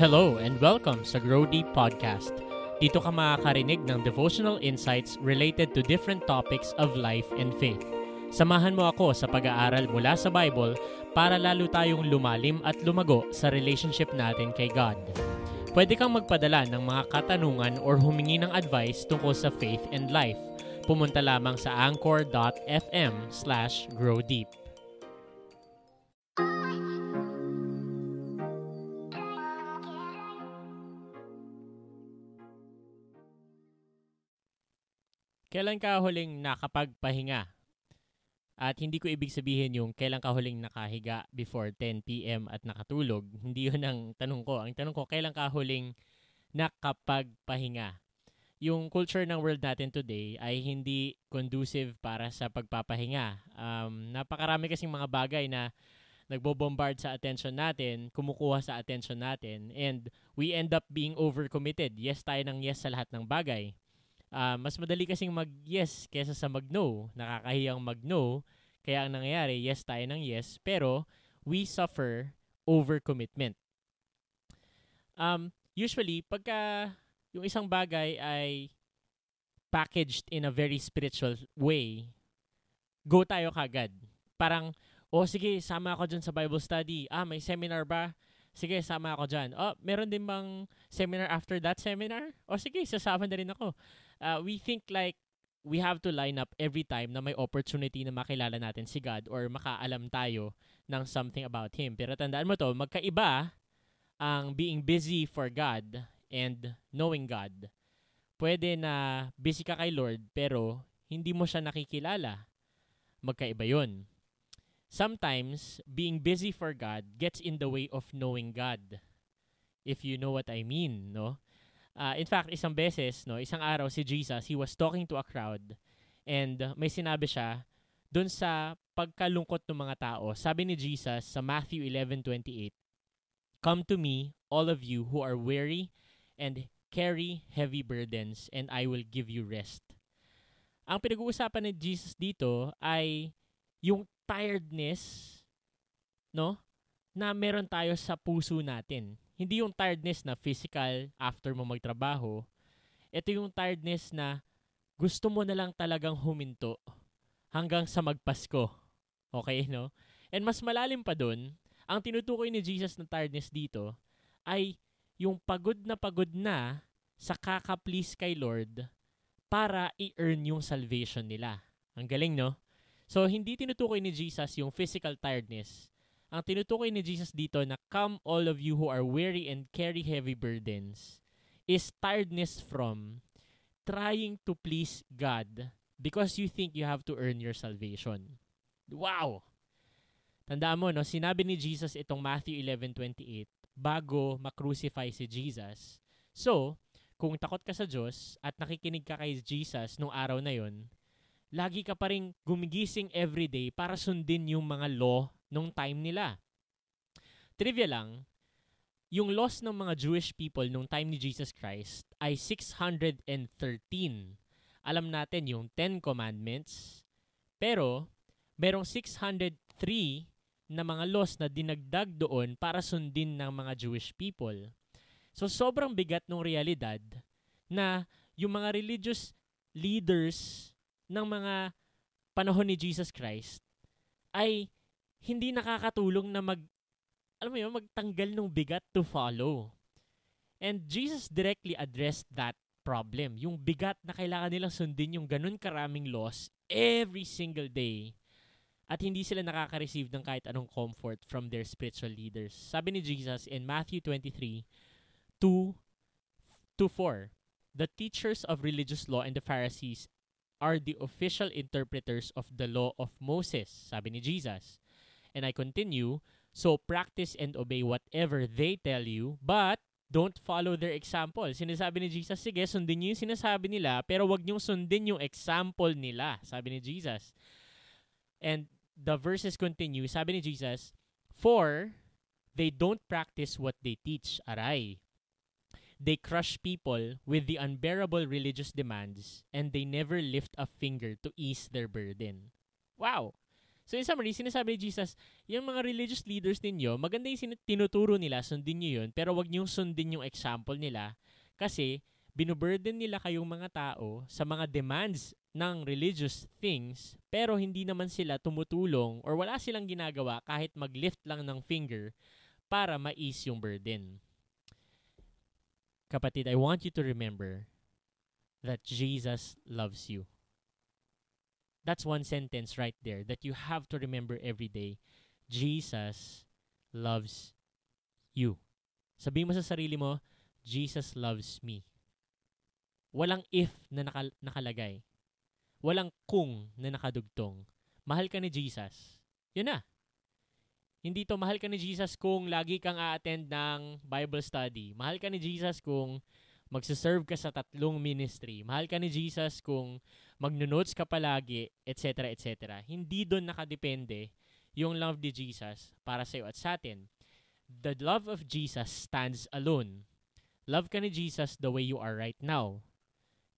Hello and welcome sa Grow Deep Podcast. Dito ka makakarinig ng devotional insights related to different topics of life and faith. Samahan mo ako sa pag-aaral mula sa Bible para lalo tayong lumalim at lumago sa relationship natin kay God. Pwede kang magpadala ng mga katanungan or humingi ng advice tungkol sa faith and life. Pumunta lamang sa anchor.fm slash growdeep. Kailan ka huling nakapagpahinga? At hindi ko ibig sabihin yung kailan ka huling nakahiga before 10 p.m. at nakatulog. Hindi yun ang tanong ko. Ang tanong ko, kailan ka huling nakapagpahinga? Yung culture ng world natin today ay hindi conducive para sa pagpapahinga. Um, napakarami kasing mga bagay na nagbo-bombard sa attention natin, kumukuha sa attention natin, and we end up being overcommitted. Yes tayo ng yes sa lahat ng bagay uh, mas madali kasing mag-yes kesa sa mag-no. Nakakahiyang mag-no. Kaya ang nangyayari, yes tayo ng yes, pero we suffer overcommitment. Um, usually, pagka yung isang bagay ay packaged in a very spiritual way, go tayo kagad. Parang, oh sige, sama ako dyan sa Bible study. Ah, may seminar ba? Sige, sama ako dyan. Oh, meron din bang seminar after that seminar? O oh, sige, sasama na rin ako uh, we think like we have to line up every time na may opportunity na makilala natin si God or makaalam tayo ng something about Him. Pero tandaan mo to, magkaiba ang being busy for God and knowing God. Pwede na busy ka kay Lord pero hindi mo siya nakikilala. Magkaiba yun. Sometimes, being busy for God gets in the way of knowing God. If you know what I mean, no? Uh, in fact, isang beses, no, isang araw si Jesus, he was talking to a crowd and may sinabi siya doon sa pagkalungkot ng mga tao. Sabi ni Jesus sa Matthew 11:28, Come to me, all of you who are weary and carry heavy burdens, and I will give you rest. Ang pinag-uusapan ni Jesus dito ay yung tiredness, no, na meron tayo sa puso natin hindi yung tiredness na physical after mo magtrabaho. Ito yung tiredness na gusto mo na lang talagang huminto hanggang sa magpasko. Okay, no? And mas malalim pa dun, ang tinutukoy ni Jesus na tiredness dito ay yung pagod na pagod na sa kaka-please kay Lord para i-earn yung salvation nila. Ang galing, no? So, hindi tinutukoy ni Jesus yung physical tiredness, ang tinutukoy ni Jesus dito na come all of you who are weary and carry heavy burdens is tiredness from trying to please God because you think you have to earn your salvation. Wow! Tandaan mo, no, sinabi ni Jesus itong Matthew 11.28 bago makrucify si Jesus. So, kung takot ka sa Diyos at nakikinig ka kay Jesus nung araw na yon, lagi ka pa rin gumigising everyday para sundin yung mga law nung time nila. Trivia lang, yung loss ng mga Jewish people nung time ni Jesus Christ ay 613. Alam natin yung 10 commandments, pero merong 603 na mga laws na dinagdag doon para sundin ng mga Jewish people. So sobrang bigat ng realidad na yung mga religious leaders ng mga panahon ni Jesus Christ ay hindi nakakatulong na mag alam mo yun, magtanggal ng bigat to follow. And Jesus directly addressed that problem. Yung bigat na kailangan nilang sundin yung ganun karaming laws every single day at hindi sila nakaka-receive ng kahit anong comfort from their spiritual leaders. Sabi ni Jesus in Matthew 23, 2 to 4, The teachers of religious law and the Pharisees are the official interpreters of the law of Moses, sabi ni Jesus. And I continue, so practice and obey whatever they tell you, but don't follow their example. Sinasabi ni Jesus, sige, sundin niyo yung sinasabi nila, pero wag niyong sundin yung example nila, sabi ni Jesus. And the verses continue, sabi ni Jesus, For they don't practice what they teach, aray. They crush people with the unbearable religious demands, and they never lift a finger to ease their burden. Wow! So in summary, sinasabi ni Jesus, yung mga religious leaders ninyo, maganda yung tinuturo nila, sundin nyo yun, pero wag nyo sundin yung example nila kasi binuburden nila kayong mga tao sa mga demands ng religious things pero hindi naman sila tumutulong or wala silang ginagawa kahit mag-lift lang ng finger para ma-ease yung burden. Kapatid, I want you to remember that Jesus loves you. That's one sentence right there that you have to remember every day. Jesus loves you. Sabihin mo sa sarili mo, Jesus loves me. Walang if na naka- nakalagay. Walang kung na nakadugtong. Mahal ka ni Jesus. Yun na. Hindi to mahal ka ni Jesus kung lagi kang a-attend ng Bible study. Mahal ka ni Jesus kung magsaserve ka sa tatlong ministry. Mahal ka ni Jesus kung magno-notes ka palagi, etc. etc. Hindi doon nakadepende yung love ni Jesus para sa iyo at sa atin. The love of Jesus stands alone. Love ka ni Jesus the way you are right now.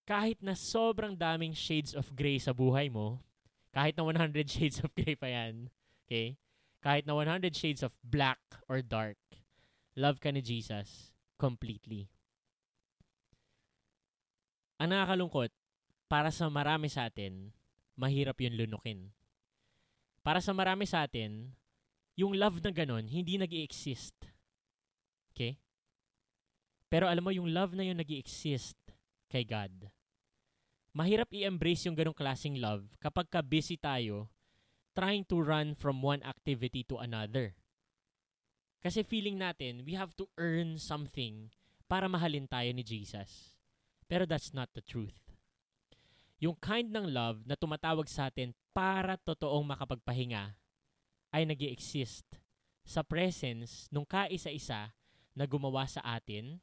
Kahit na sobrang daming shades of gray sa buhay mo, kahit na 100 shades of gray pa yan, okay? Kahit na 100 shades of black or dark, love ka ni Jesus completely. Ang nakakalungkot, para sa marami sa atin, mahirap yun lunukin. Para sa marami sa atin, yung love na ganon, hindi nag exist Okay? Pero alam mo, yung love na yun nag exist kay God. Mahirap i-embrace yung ganong klaseng love kapag ka busy tayo trying to run from one activity to another. Kasi feeling natin, we have to earn something para mahalin tayo ni Jesus. Pero that's not the truth. Yung kind ng love na tumatawag sa atin para totoong makapagpahinga ay nag exist sa presence nung kaisa-isa na gumawa sa atin,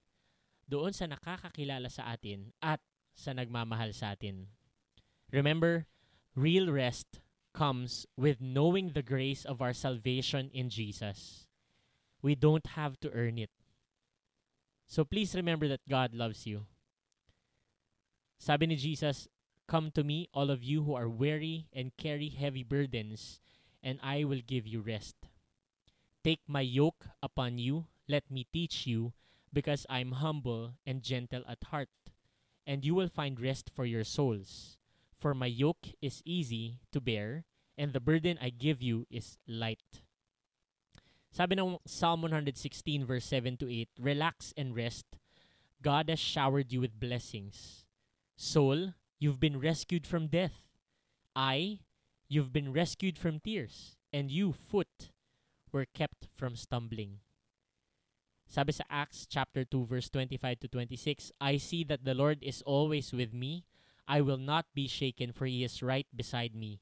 doon sa nakakakilala sa atin at sa nagmamahal sa atin. Remember, real rest comes with knowing the grace of our salvation in Jesus. We don't have to earn it. So please remember that God loves you. Sabi ni Jesus, Come to me, all of you who are weary and carry heavy burdens, and I will give you rest. Take my yoke upon you, let me teach you, because I'm humble and gentle at heart, and you will find rest for your souls. For my yoke is easy to bear, and the burden I give you is light. Sabi ng Psalm 116 verse 7 to 8, Relax and rest. God has showered you with blessings. Soul, you've been rescued from death. Eye, you've been rescued from tears. And you, foot, were kept from stumbling. Sabi sa Acts chapter 2 verse 25 to 26, I see that the Lord is always with me. I will not be shaken for he is right beside me.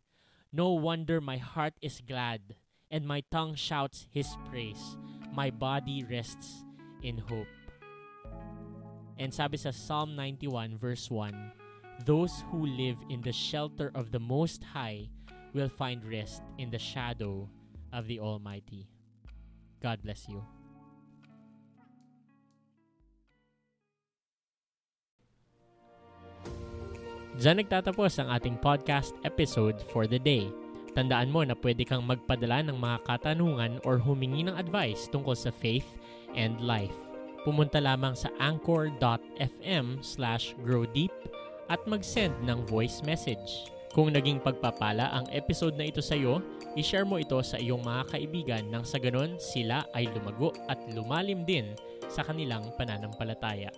No wonder my heart is glad and my tongue shouts his praise. My body rests in hope. And sabi sa Psalm 91 verse 1, Those who live in the shelter of the Most High will find rest in the shadow of the Almighty. God bless you. Diyan nagtatapos ang ating podcast episode for the day. Tandaan mo na pwede kang magpadala ng mga katanungan or humingi ng advice tungkol sa faith and life. Pumunta lamang sa anchor.fm slash growdeep at mag-send ng voice message. Kung naging pagpapala ang episode na ito sa iyo, i-share mo ito sa iyong mga kaibigan nang sa ganon sila ay lumago at lumalim din sa kanilang pananampalataya.